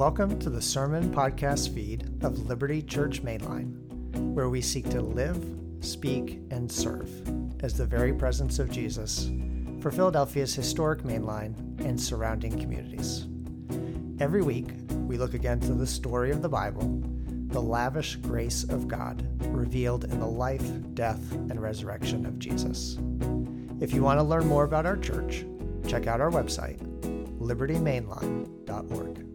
Welcome to the Sermon Podcast feed of Liberty Church Mainline, where we seek to live, speak, and serve as the very presence of Jesus for Philadelphia's historic Mainline and surrounding communities. Every week, we look again to the story of the Bible, the lavish grace of God revealed in the life, death, and resurrection of Jesus. If you want to learn more about our church, check out our website, libertymainline.org.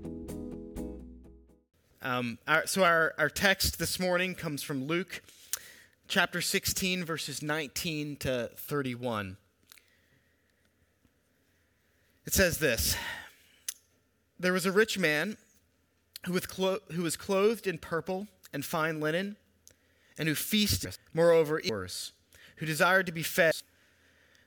Um, our, so, our, our text this morning comes from Luke chapter 16, verses 19 to 31. It says this There was a rich man who was, clo- who was clothed in purple and fine linen, and who feasted, moreover, who desired to be fed.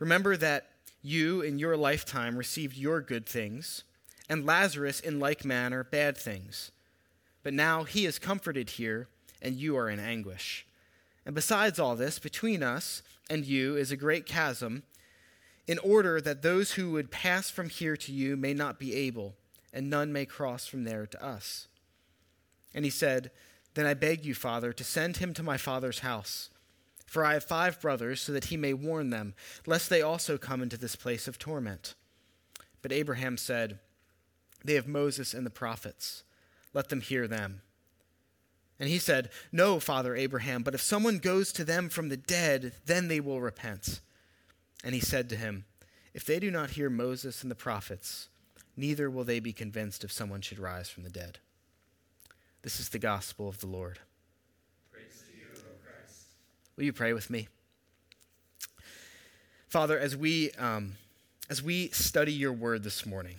remember that you in your lifetime received your good things and Lazarus in like manner bad things. But now he is comforted here, and you are in anguish. And besides all this, between us and you is a great chasm, in order that those who would pass from here to you may not be able, and none may cross from there to us. And he said, Then I beg you, Father, to send him to my father's house. For I have five brothers, so that he may warn them, lest they also come into this place of torment. But Abraham said, they have Moses and the prophets. Let them hear them. And he said, No, Father Abraham, but if someone goes to them from the dead, then they will repent. And he said to him, If they do not hear Moses and the prophets, neither will they be convinced if someone should rise from the dead. This is the gospel of the Lord. Will you pray with me? Father, as we, um, as we study your word this morning,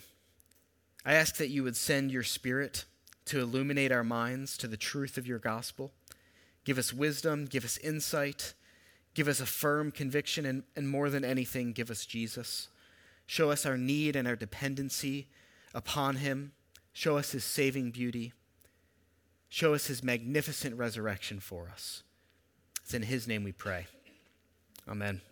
I ask that you would send your Spirit to illuminate our minds to the truth of your gospel. Give us wisdom, give us insight, give us a firm conviction, and, and more than anything, give us Jesus. Show us our need and our dependency upon him. Show us his saving beauty. Show us his magnificent resurrection for us. It's in his name we pray. Amen.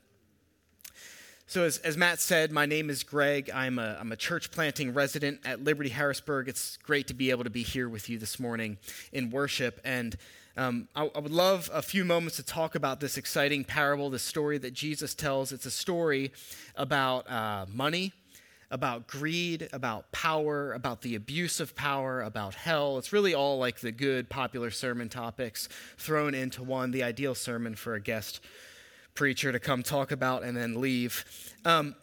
So, as, as Matt said, my name is Greg. I'm a, I'm a church planting resident at Liberty Harrisburg. It's great to be able to be here with you this morning in worship. And um, I, I, would love a few moments to talk about this exciting parable, the story that Jesus tells. It's a story about uh, money, about greed, about power, about the abuse of power, about hell. It's really all like the good, popular sermon topics thrown into one, the ideal sermon for a guest preacher to come talk about and then leave. Um,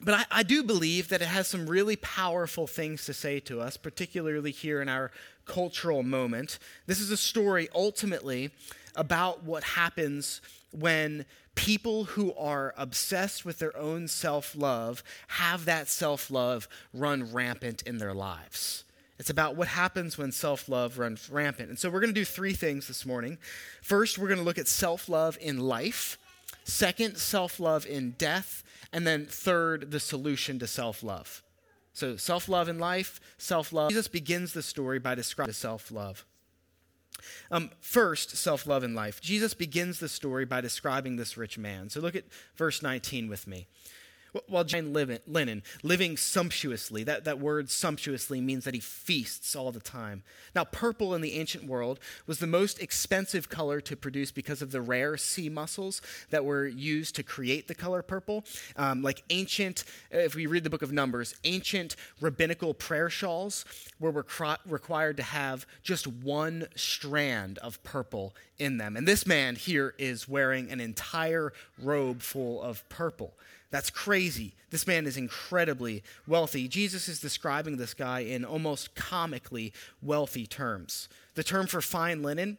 but I, I, do believe that it has some really powerful things to say to us, particularly here in our cultural moment. This is a story ultimately about what happens when people who are obsessed with their own self love have that self love run rampant in their lives. It's about what happens when self love runs rampant. And so we're going to do three things this morning. First, we're going to look at self love in life. Second, self love in death. And then third, the solution to self love. So, self love in life, self love. Jesus begins the story by describing self love. Um, first, self love in life. Jesus begins the story by describing this rich man. So, look at verse 19 with me. While John linen, living sumptuously. That, that word sumptuously means that he feasts all the time. Now, purple in the ancient world was the most expensive color to produce because of the rare sea mussels that were used to create the color purple. Um, like ancient, if we read the book of Numbers, ancient rabbinical prayer shawls were requ- required to have just one strand of purple in them. And this man here is wearing an entire robe full of purple. That's crazy. This man is incredibly wealthy. Jesus is describing this guy in almost comically wealthy terms. The term for fine linen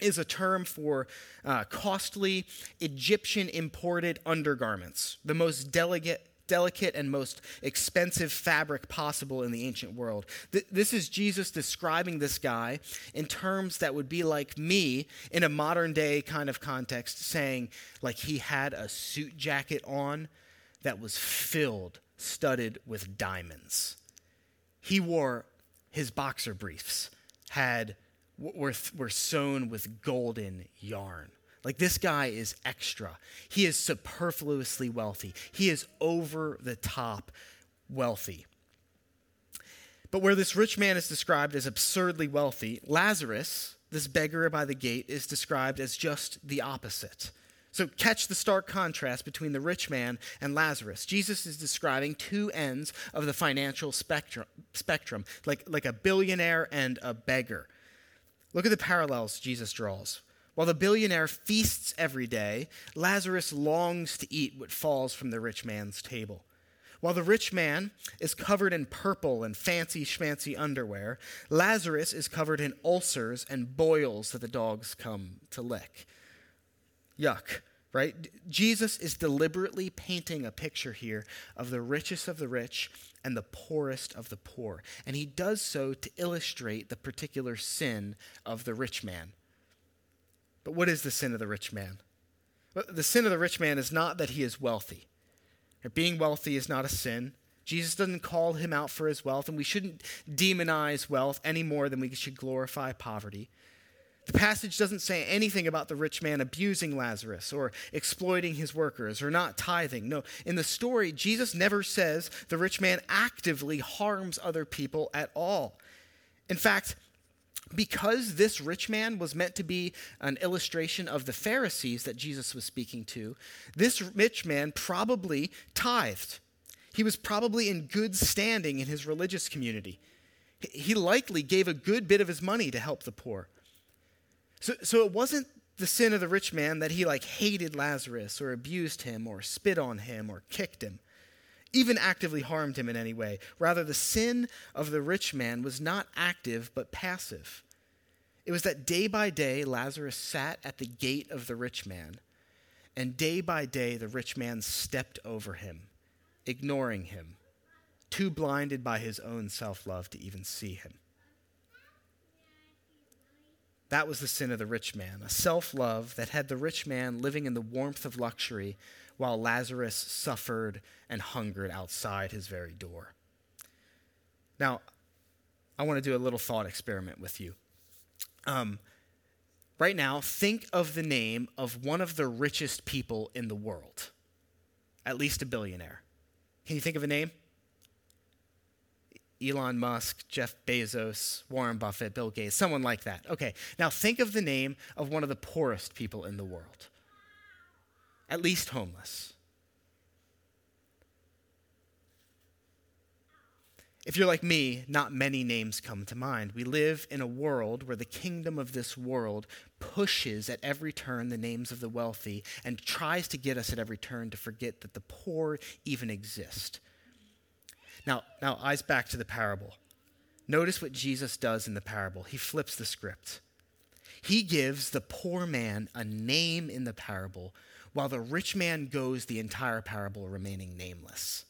is a term for uh, costly Egyptian imported undergarments, the most delicate, delicate and most expensive fabric possible in the ancient world. Th- this is Jesus describing this guy in terms that would be like me in a modern day kind of context, saying, like, he had a suit jacket on that was filled, studded with diamonds. He wore his boxer briefs, had were, were sewn with golden yarn. Like this guy is extra. He is superfluously wealthy. He is over the top wealthy. But where this rich man is described as absurdly wealthy, Lazarus, this beggar by the gate, is described as just the opposite. So catch the stark contrast between the rich man and Lazarus. Jesus is describing two ends of the financial spectrum, spectrum like, like a billionaire and a beggar. Look at the parallels Jesus draws. While the billionaire feasts every day, Lazarus longs to eat what falls from the rich man's table. While the rich man is covered in purple and fancy schmancy underwear, Lazarus is covered in ulcers and boils that the dogs come to lick. Yuck, right? Jesus is deliberately painting a picture here of the richest of the rich and the poorest of the poor. And he does so to illustrate the particular sin of the rich man. But what is the sin of the rich man? The sin of the rich man is not that he is wealthy. Being wealthy is not a sin. Jesus doesn't call him out for his wealth, and we shouldn't demonize wealth any more than we should glorify poverty. The passage doesn't say anything about the rich man abusing Lazarus or exploiting his workers or not tithing. No, in the story, Jesus never says the rich man actively harms other people at all. In fact, because this rich man was meant to be an illustration of the Pharisees that Jesus was speaking to, this rich man probably tithed. He was probably in good standing in his religious community. He likely gave a good bit of his money to help the poor. So, so it wasn't the sin of the rich man that he like hated Lazarus or abused him or spit on him or kicked him, even actively harmed him in any way. Rather, the sin of the rich man was not active but passive. It was that day by day Lazarus sat at the gate of the rich man, and day by day the rich man stepped over him, ignoring him, too blinded by his own self love to even see him. That was the sin of the rich man, a self love that had the rich man living in the warmth of luxury while Lazarus suffered and hungered outside his very door. Now, I want to do a little thought experiment with you. Um, right now, think of the name of one of the richest people in the world, at least a billionaire. Can you think of a name? Elon Musk, Jeff Bezos, Warren Buffett, Bill Gates, someone like that. Okay, now think of the name of one of the poorest people in the world, at least homeless. If you're like me, not many names come to mind. We live in a world where the kingdom of this world pushes at every turn the names of the wealthy and tries to get us at every turn to forget that the poor even exist. Now, now eyes back to the parable. Notice what Jesus does in the parable. He flips the script. He gives the poor man a name in the parable, while the rich man goes the entire parable remaining nameless.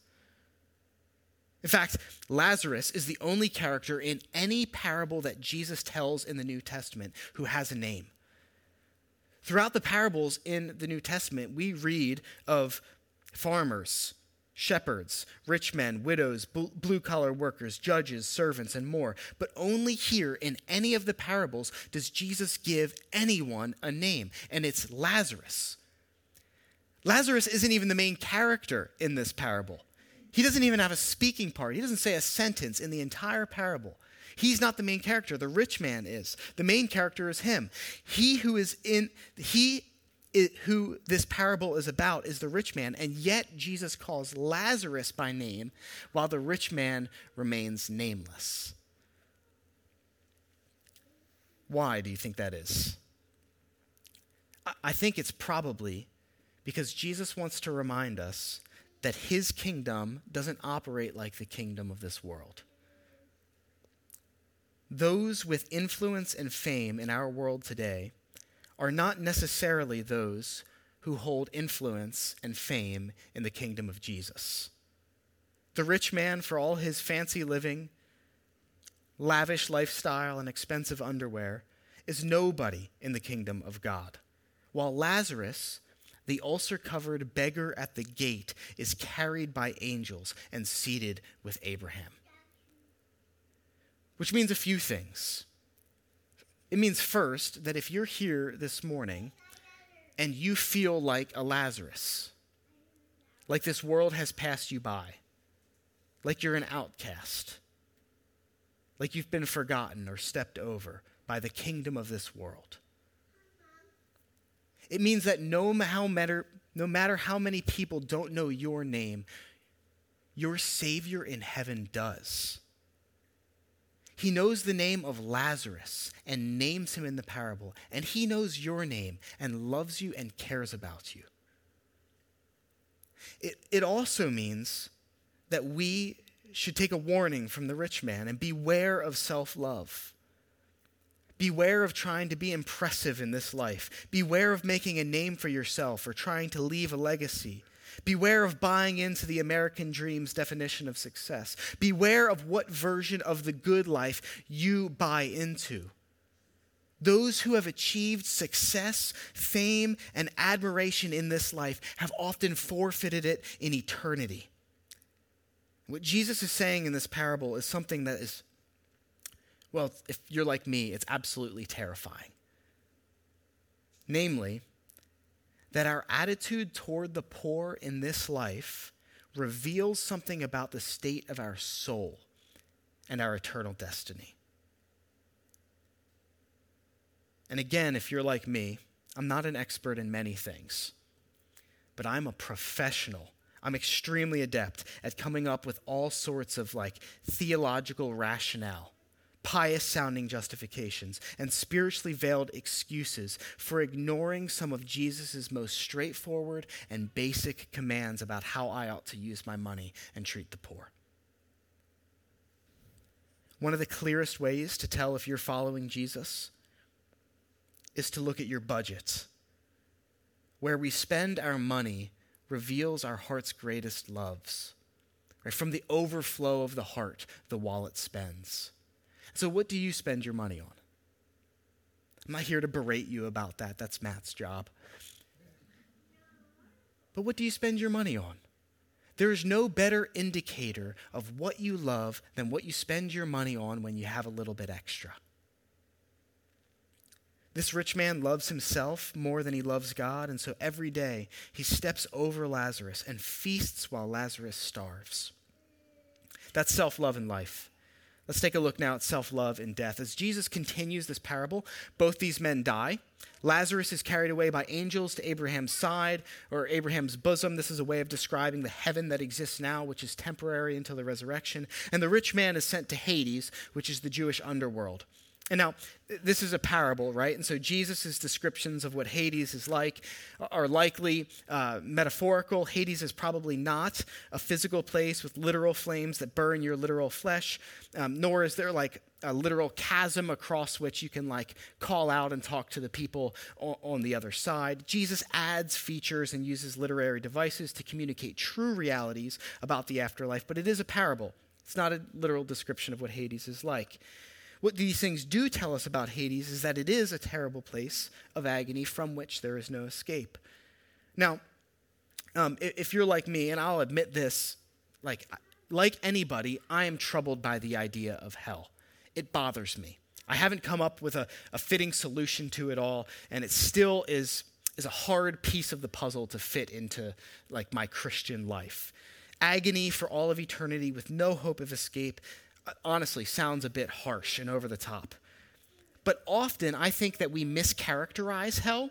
In fact, Lazarus is the only character in any parable that Jesus tells in the New Testament who has a name. Throughout the parables in the New Testament, we read of farmers, shepherds, rich men, widows, blue collar workers, judges, servants, and more. But only here in any of the parables does Jesus give anyone a name, and it's Lazarus. Lazarus isn't even the main character in this parable. He doesn't even have a speaking part. He doesn't say a sentence in the entire parable. He's not the main character. The rich man is. The main character is him. He who is in he who this parable is about is the rich man, and yet Jesus calls Lazarus by name while the rich man remains nameless. Why do you think that is? I think it's probably because Jesus wants to remind us that his kingdom doesn't operate like the kingdom of this world. Those with influence and fame in our world today are not necessarily those who hold influence and fame in the kingdom of Jesus. The rich man, for all his fancy living, lavish lifestyle, and expensive underwear, is nobody in the kingdom of God. While Lazarus, the ulcer covered beggar at the gate, is carried by angels and seated with Abraham. Which means a few things. It means, first, that if you're here this morning and you feel like a Lazarus, like this world has passed you by, like you're an outcast, like you've been forgotten or stepped over by the kingdom of this world. It means that no, matter, no matter how many people don't know your name, your Savior in heaven does. He knows the name of Lazarus and names him in the parable, and he knows your name and loves you and cares about you. It, it also means that we should take a warning from the rich man and beware of self love. Beware of trying to be impressive in this life. Beware of making a name for yourself or trying to leave a legacy. Beware of buying into the American dream's definition of success. Beware of what version of the good life you buy into. Those who have achieved success, fame, and admiration in this life have often forfeited it in eternity. What Jesus is saying in this parable is something that is, well, if you're like me, it's absolutely terrifying. Namely, that our attitude toward the poor in this life reveals something about the state of our soul and our eternal destiny. And again, if you're like me, I'm not an expert in many things, but I'm a professional I'm extremely adept at coming up with all sorts of like theological rationale, pious sounding justifications, and spiritually veiled excuses for ignoring some of Jesus' most straightforward and basic commands about how I ought to use my money and treat the poor. One of the clearest ways to tell if you're following Jesus is to look at your budget. Where we spend our money reveals our heart's greatest loves. Right? From the overflow of the heart, the wallet spends. So, what do you spend your money on? I'm not here to berate you about that. That's Matt's job. But what do you spend your money on? There is no better indicator of what you love than what you spend your money on when you have a little bit extra. This rich man loves himself more than he loves God, and so every day he steps over Lazarus and feasts while Lazarus starves. That's self love in life. Let's take a look now at self love and death. As Jesus continues this parable, both these men die. Lazarus is carried away by angels to Abraham's side or Abraham's bosom. This is a way of describing the heaven that exists now, which is temporary until the resurrection. And the rich man is sent to Hades, which is the Jewish underworld. And now, this is a parable, right? And so Jesus' descriptions of what Hades is like are likely uh, metaphorical. Hades is probably not a physical place with literal flames that burn your literal flesh, um, nor is there like a literal chasm across which you can like call out and talk to the people on, on the other side. Jesus adds features and uses literary devices to communicate true realities about the afterlife, but it is a parable. It's not a literal description of what Hades is like. What these things do tell us about Hades is that it is a terrible place of agony from which there is no escape. Now, um, if you're like me, and I'll admit this, like, like anybody, I am troubled by the idea of hell. It bothers me. I haven't come up with a, a fitting solution to it all, and it still is, is a hard piece of the puzzle to fit into like my Christian life. Agony for all of eternity with no hope of escape honestly sounds a bit harsh and over the top. But often I think that we mischaracterize hell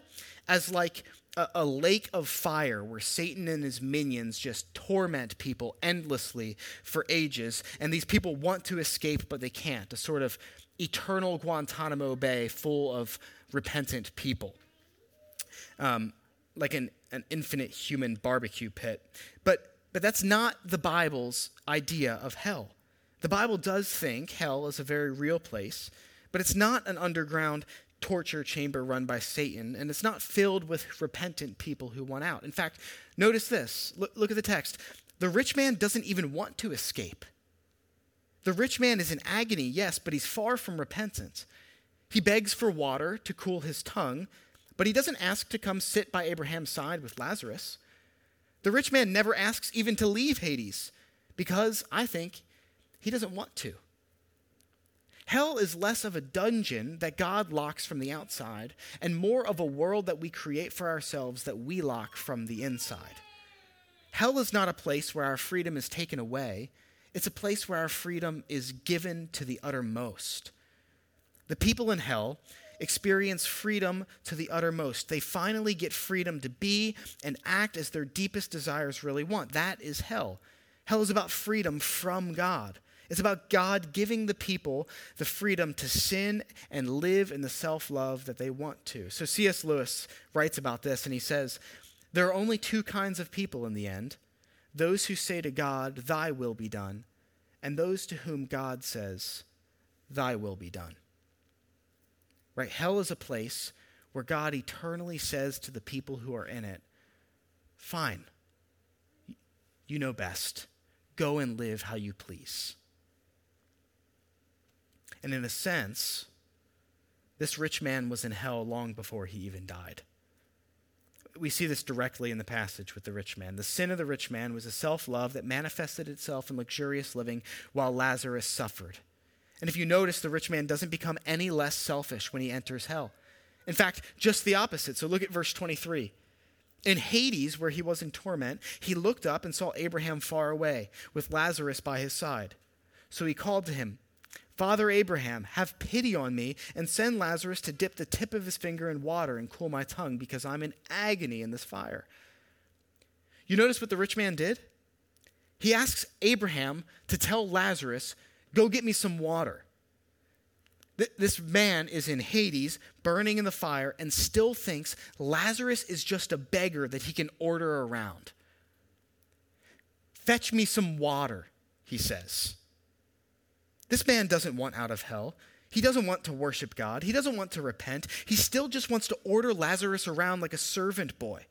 as like a, a, lake of fire where Satan and his minions just torment people endlessly for ages. And these people want to escape, but they can't. A sort of eternal Guantanamo Bay full of repentant people. Um, like an, an infinite human barbecue pit. But, but that's not the Bible's idea of hell. The Bible does think hell is a very real place, but it's not an underground torture chamber run by Satan, and it's not filled with repentant people who want out. In fact, notice this. Look, look, at the text. The rich man doesn't even want to escape. The rich man is in agony, yes, but he's far from repentance. He begs for water to cool his tongue, but he doesn't ask to come sit by Abraham's side with Lazarus. The rich man never asks even to leave Hades because I think he doesn't want to. Hell is less of a dungeon that God locks from the outside and more of a world that we create for ourselves that we lock from the inside. Hell is not a place where our freedom is taken away, it's a place where our freedom is given to the uttermost. The people in hell experience freedom to the uttermost. They finally get freedom to be and act as their deepest desires really want. That is hell. Hell is about freedom from God. It's about God giving the people the freedom to sin and live in the self love that they want to. So C.S. Lewis writes about this and he says, There are only two kinds of people in the end those who say to God, Thy will be done, and those to whom God says, Thy will be done. Right? Hell is a place where God eternally says to the people who are in it, Fine, you know best. Go and live how you please. And in a sense, this rich man was in hell long before he even died. We see this directly in the passage with the rich man. The sin of the rich man was a self love that manifested itself in luxurious living while Lazarus suffered. And if you notice, the rich man doesn't become any less selfish when he enters hell. In fact, just the opposite. So look at verse 23. In Hades, where he was in torment, he looked up and saw Abraham far away, with Lazarus by his side. So he called to him, Father Abraham, have pity on me and send Lazarus to dip the tip of his finger in water and cool my tongue because I'm in agony in this fire. You notice what the rich man did? He asks Abraham to tell Lazarus, Go get me some water. This man is in Hades, burning in the fire, and still thinks Lazarus is just a beggar that he can order around. Fetch me some water, he says. This man doesn't want out of hell. He doesn't want to worship God. He doesn't want to repent. He still just wants to order Lazarus around like a servant boy.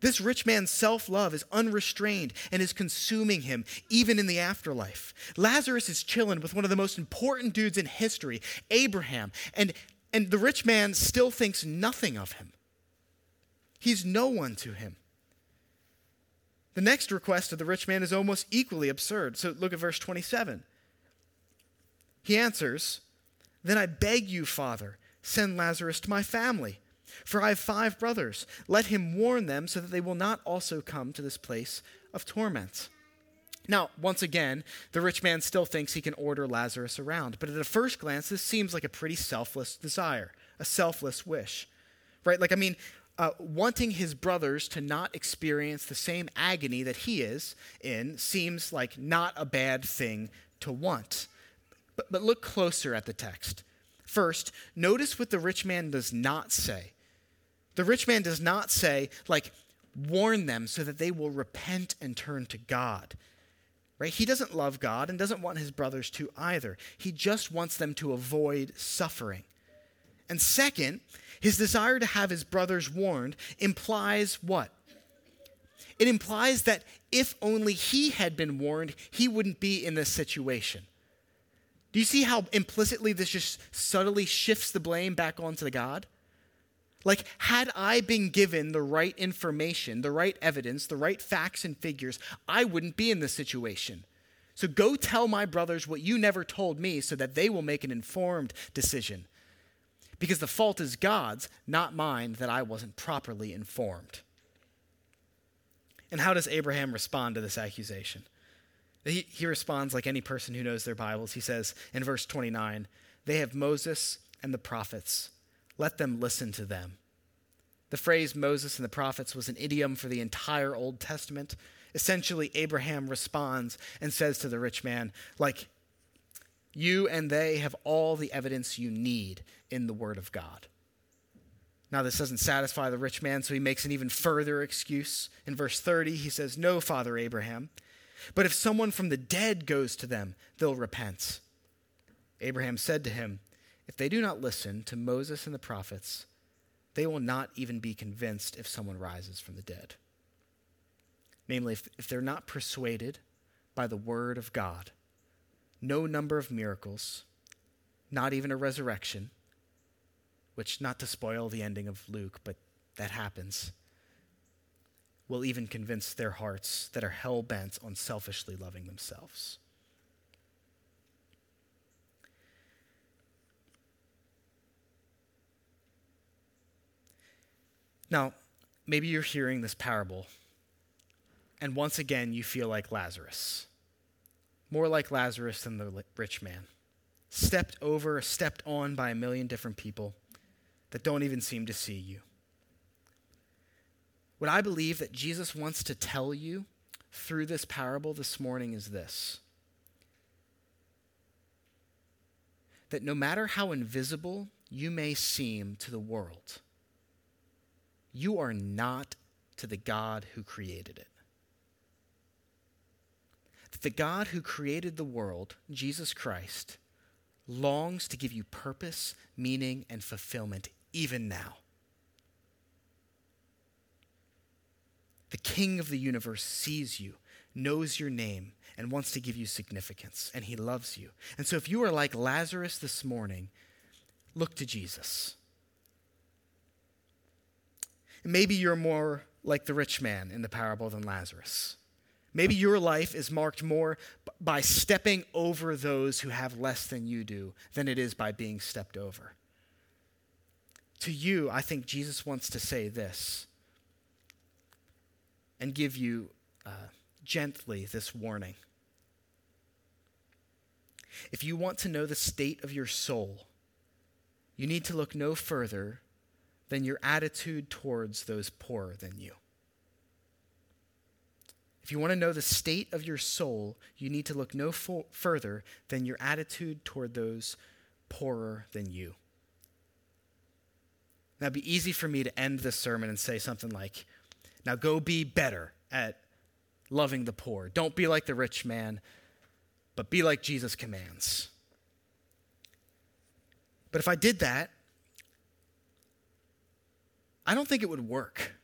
This rich man's self love is unrestrained and is consuming him, even in the afterlife. Lazarus is chilling with one of the most important dudes in history, Abraham, and, and the rich man still thinks nothing of him. He's no one to him. The next request of the rich man is almost equally absurd. So look at verse 27. He answers, Then I beg you, Father, send Lazarus to my family. For I have five brothers. Let him warn them so that they will not also come to this place of torment. Now, once again, the rich man still thinks he can order Lazarus around, but at a first glance, this seems like a pretty selfless desire, a selfless wish. Right? Like, I mean, uh, wanting his brothers to not experience the same agony that he is in seems like not a bad thing to want. But, but look closer at the text. First, notice what the rich man does not say. The rich man does not say, like, warn them so that they will repent and turn to God. Right? He doesn't love God and doesn't want his brothers to either. He just wants them to avoid suffering. And second, his desire to have his brothers warned implies what? It implies that if only he had been warned, he wouldn't be in this situation. Do you see how implicitly this just subtly shifts the blame back onto the God? Like, had I been given the right information, the right evidence, the right facts and figures, I wouldn't be in this situation. So go tell my brothers what you never told me so that they will make an informed decision. Because the fault is God's, not mine, that I wasn't properly informed. And how does Abraham respond to this accusation? He, he responds like any person who knows their Bibles. He says in verse 29 They have Moses and the prophets. Let them listen to them. The phrase Moses and the prophets was an idiom for the entire Old Testament. Essentially, Abraham responds and says to the rich man, like, you and they have all the evidence you need in the Word of God. Now, this doesn't satisfy the rich man, so he makes an even further excuse. In verse 30, he says, No, Father Abraham. But if someone from the dead goes to them, they'll repent. Abraham said to him, if they do not listen to Moses and the prophets, they will not even be convinced if someone rises from the dead. Namely, if, if they're not persuaded by the word of God, no number of miracles, not even a resurrection, which, not to spoil the ending of Luke, but that happens, will even convince their hearts that are hell bent on selfishly loving themselves. Now, maybe you're hearing this parable, and once again you feel like Lazarus. More like Lazarus than the rich man. Stepped over, stepped on by a million different people that don't even seem to see you. What I believe that Jesus wants to tell you through this parable this morning is this that no matter how invisible you may seem to the world, you are not to the God who created it. That the God who created the world, Jesus Christ, longs to give you purpose, meaning, and fulfillment even now. The King of the universe sees you, knows your name, and wants to give you significance, and he loves you. And so if you are like Lazarus this morning, look to Jesus. Maybe you're more like the rich man in the parable than Lazarus. Maybe your life is marked more by stepping over those who have less than you do than it is by being stepped over. To you, I think Jesus wants to say this and give you uh, gently this warning. If you want to know the state of your soul, you need to look no further than your attitude towards those poorer than you. If you want to know the state of your soul, you need to look no fo- further than your attitude toward those poorer than you. Now, it'd be easy for me to end this sermon and say something like, Now go be better at loving the poor. Don't be like the rich man, but be like Jesus commands. But if I did that, I don't think it would work.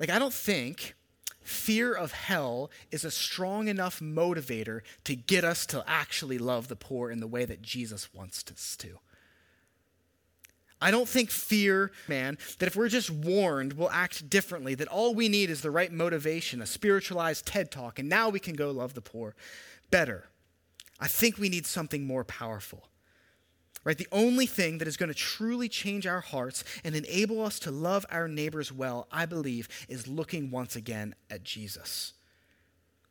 Like, I don't think fear of hell is a strong enough motivator to get us to actually love the poor in the way that Jesus wants us to. I don't think fear, man, that if we're just warned, we'll act differently, that all we need is the right motivation, a spiritualized TED talk, and now we can go love the poor better. I think we need something more powerful. Right? The only thing that is going to truly change our hearts and enable us to love our neighbors well, I believe, is looking once again at Jesus.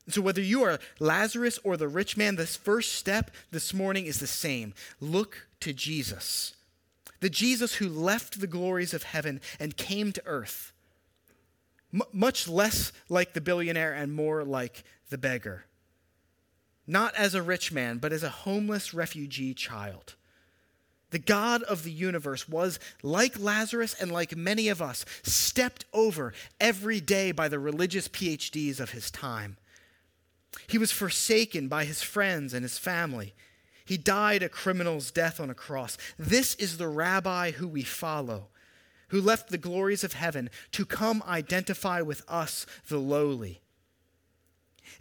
So, whether you are Lazarus or the rich man, this first step this morning is the same. Look to Jesus. The Jesus who left the glories of heaven and came to earth. M- much less like the billionaire and more like the beggar. Not as a rich man, but as a homeless refugee child. The God of the universe was, like Lazarus and like many of us, stepped over every day by the religious PhDs of his time. He was forsaken by his friends and his family. He died a criminal's death on a cross. This is the rabbi who we follow, who left the glories of heaven to come identify with us, the lowly.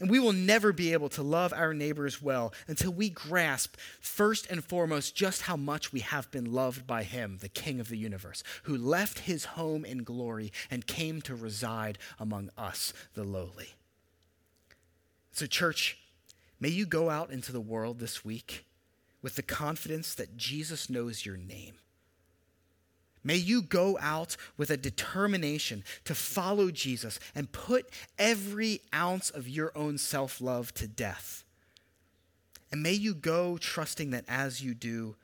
And we will never be able to love our neighbors well until we grasp, first and foremost, just how much we have been loved by Him, the King of the universe, who left His home in glory and came to reside among us, the lowly. So, church, may you go out into the world this week with the confidence that Jesus knows your name May you go out with a determination to follow Jesus and put every ounce of your own self love to death. And may you go trusting that as you do,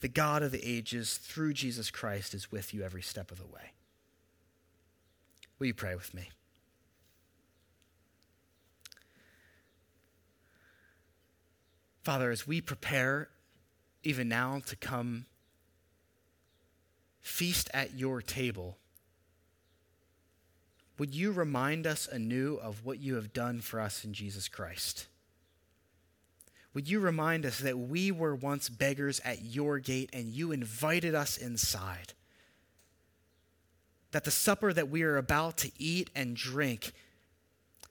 the God of the ages, through Jesus Christ, is with you every step of the way. Will you pray with me? Father, as we prepare even now to come feast at your table, would you remind us anew of what you have done for us in Jesus Christ? would you remind us that we were once beggars at your gate and you invited us inside? That the supper that we are about to eat and drink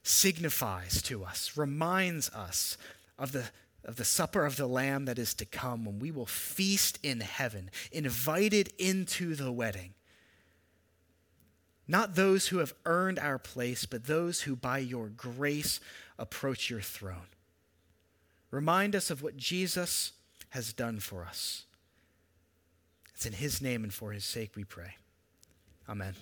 signifies to us, reminds us of the, of the supper of the Lamb that is to come when we will feast in heaven, invited into the wedding. Not those who have earned our place, but those who by your grace approach your throne. Remind us of what Jesus has done for us. It's in his name and for his sake we pray. Amen.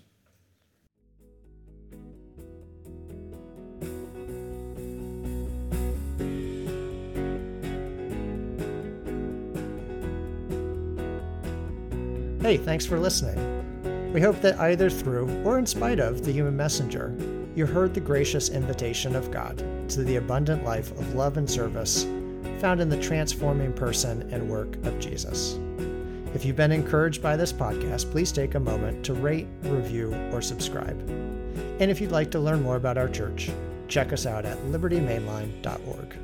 Hey, thanks for listening. We hope that either through or in spite of the human messenger, you heard the gracious invitation of God to the abundant life of love and service found in the transforming person and work of Jesus. If you've been encouraged by this podcast, please take a moment to rate, review, or subscribe. And if you'd like to learn more about our church, check us out at libertymainline.org.